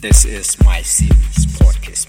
This is my series podcast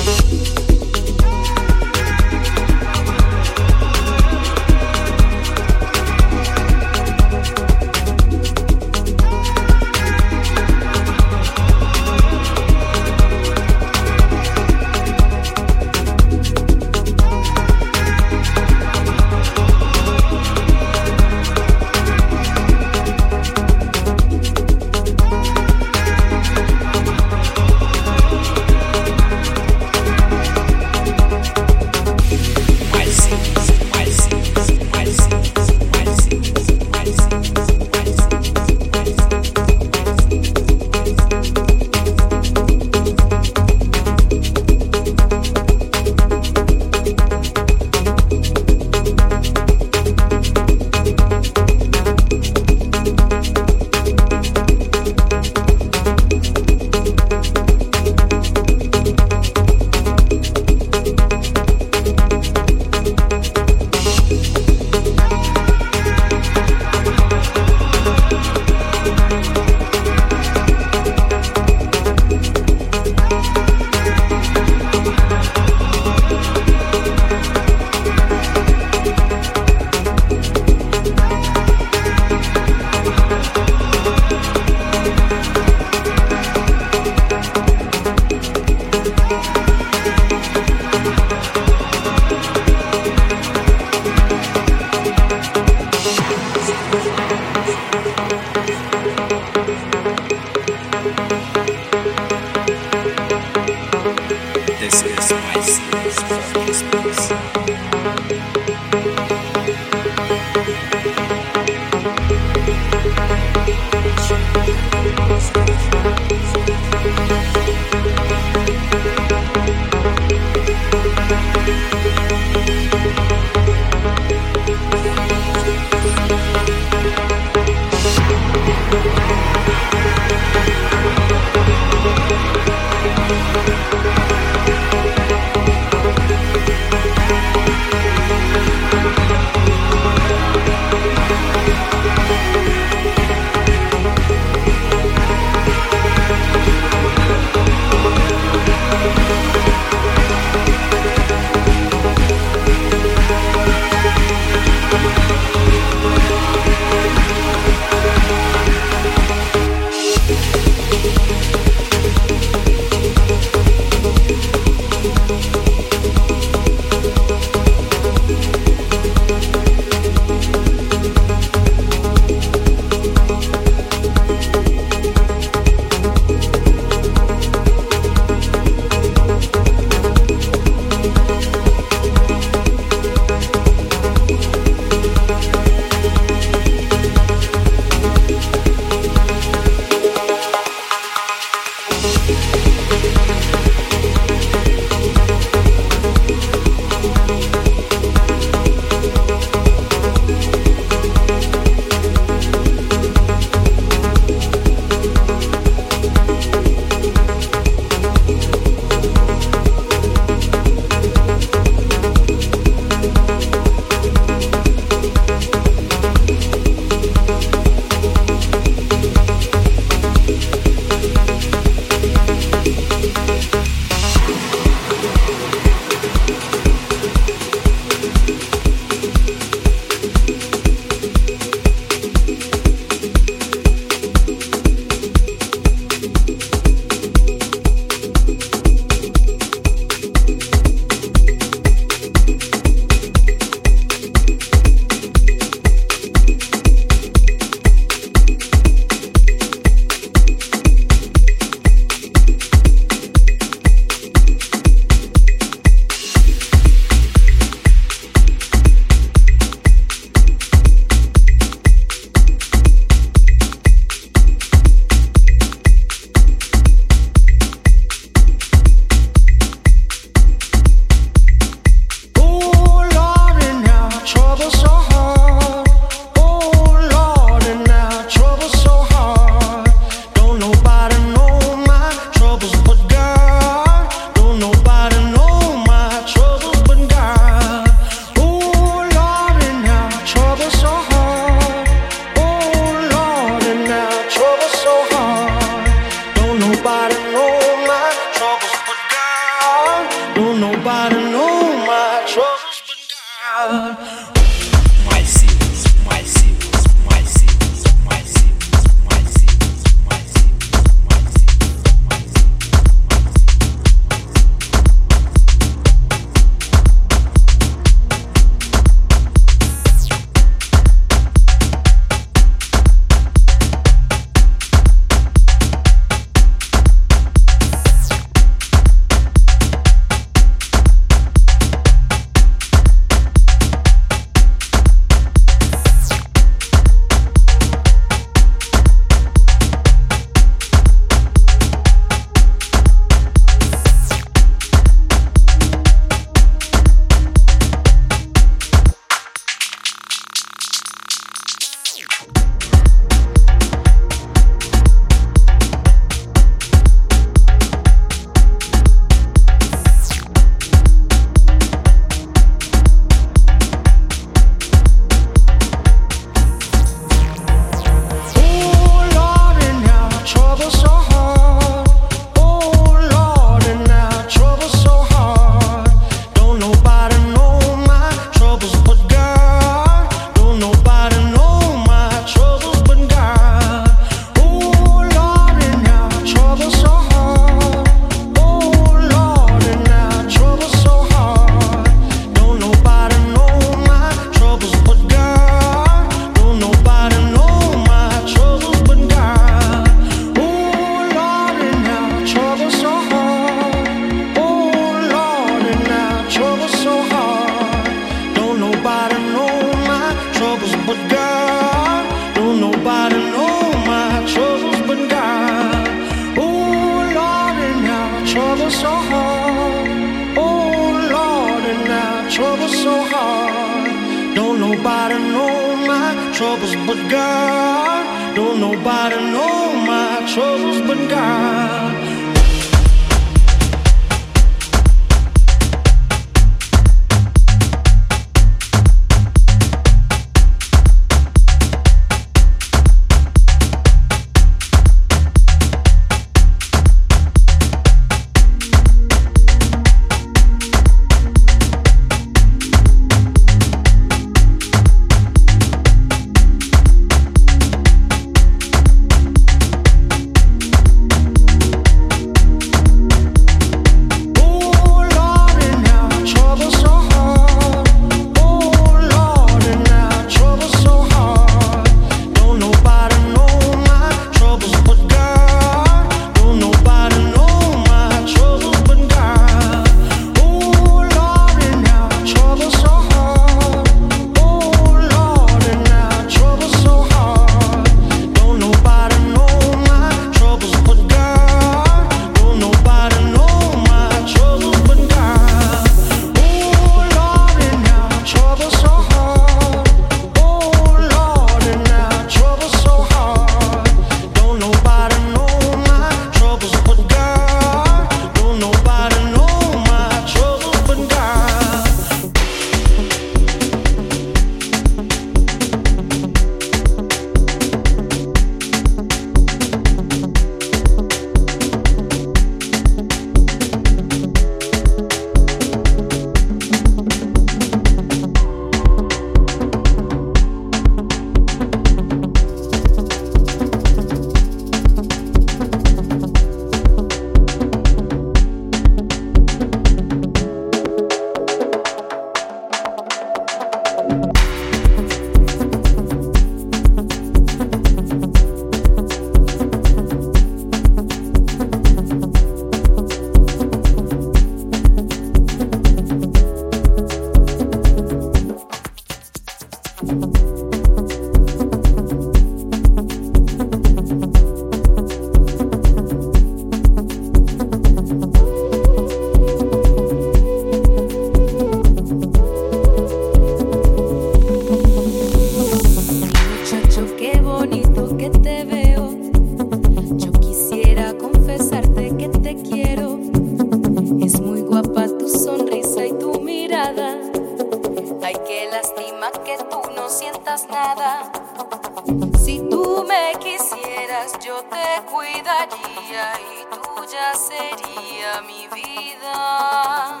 Si tú me quisieras, yo te cuidaría y tuya sería mi vida.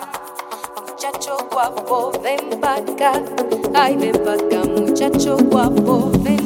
Muchacho guapo, ven pa' acá. Ay, ven pa' acá, muchacho guapo, ven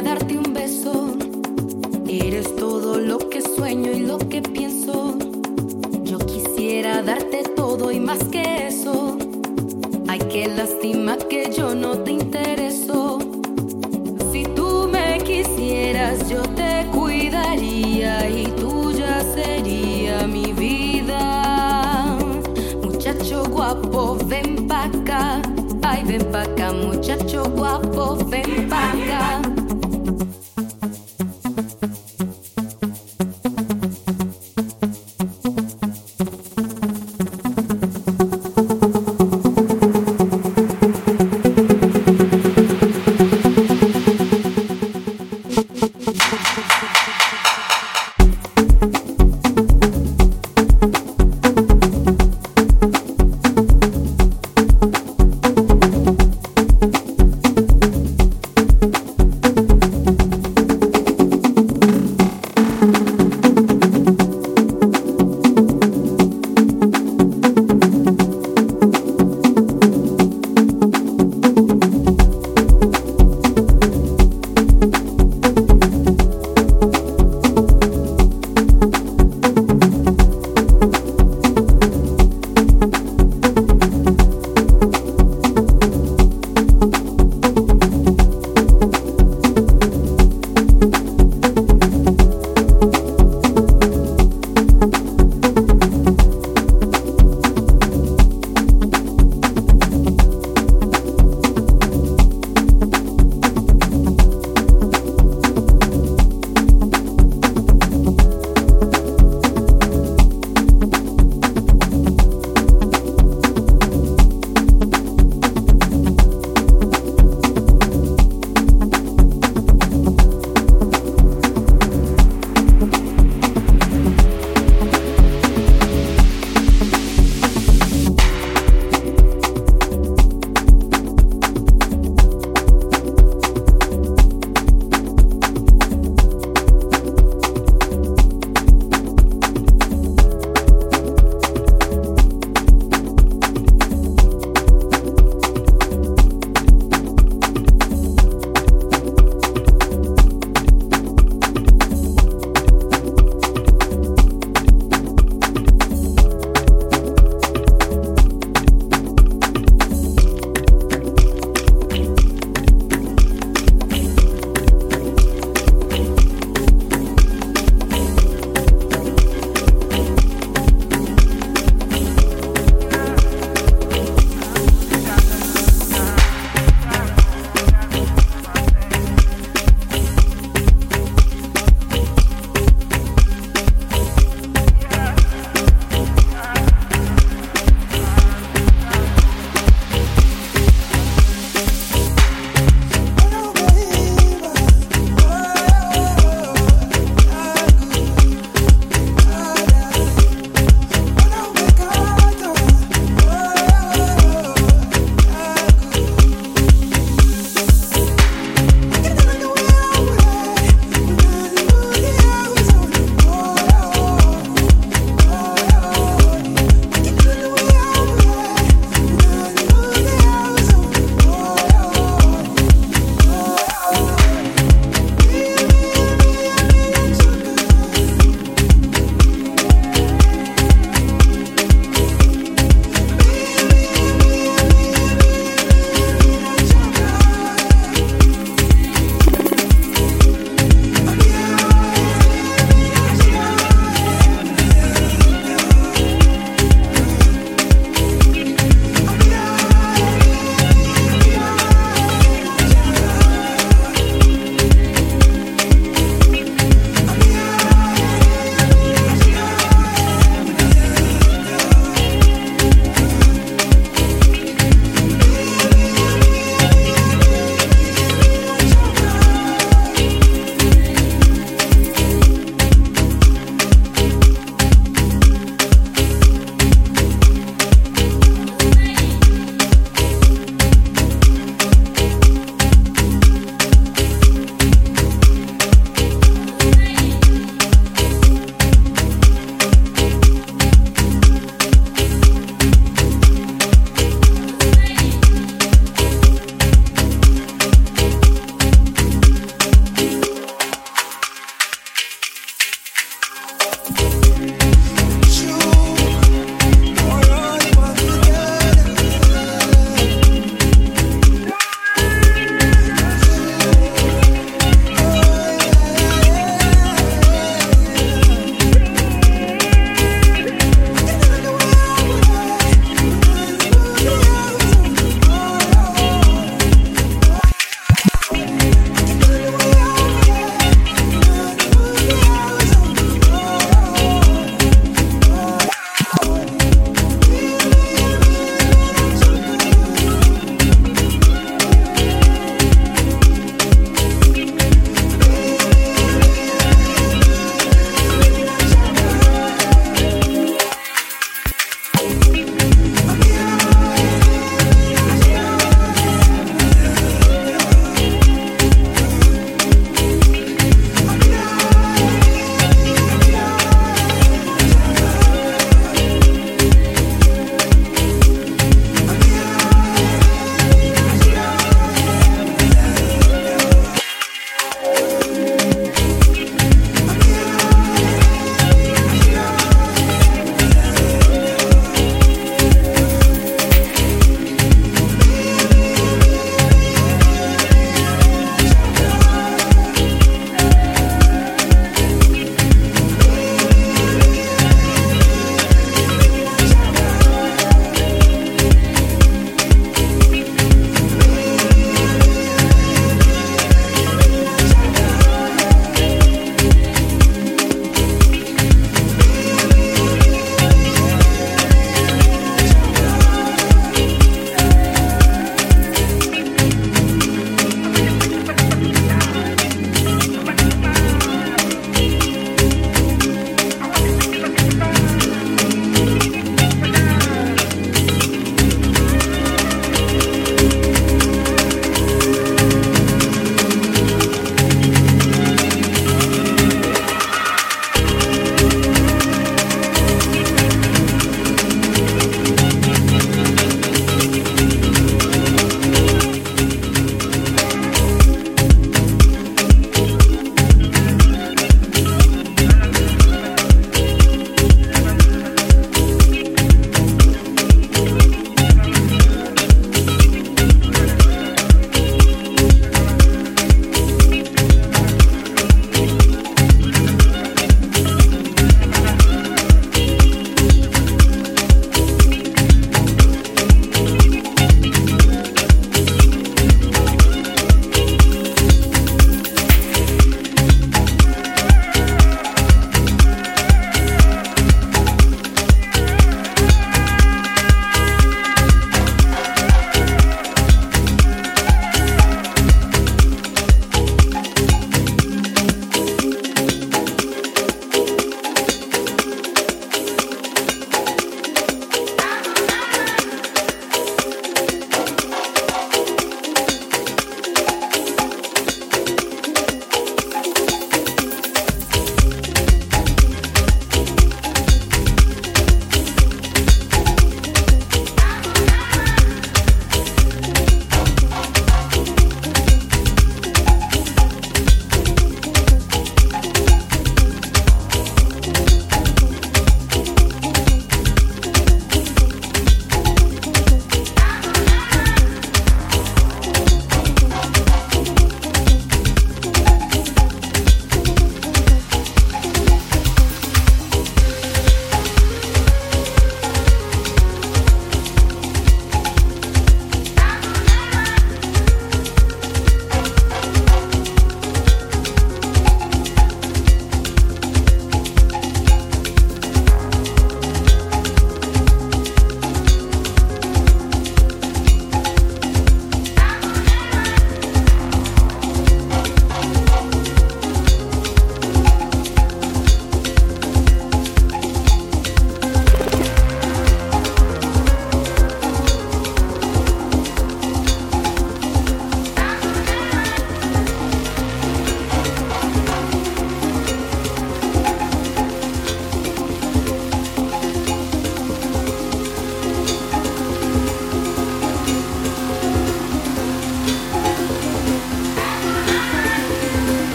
darte un beso. Eres todo lo que sueño y lo que pienso. Yo quisiera darte todo y más que eso. Ay, qué lástima que yo no te intereso. Si tú me quisieras, yo te cuidaría y tuya sería mi vida. Muchacho guapo, ven pa' acá. Ay, ven pa' acá, muchacho guapo, ven pa' acá.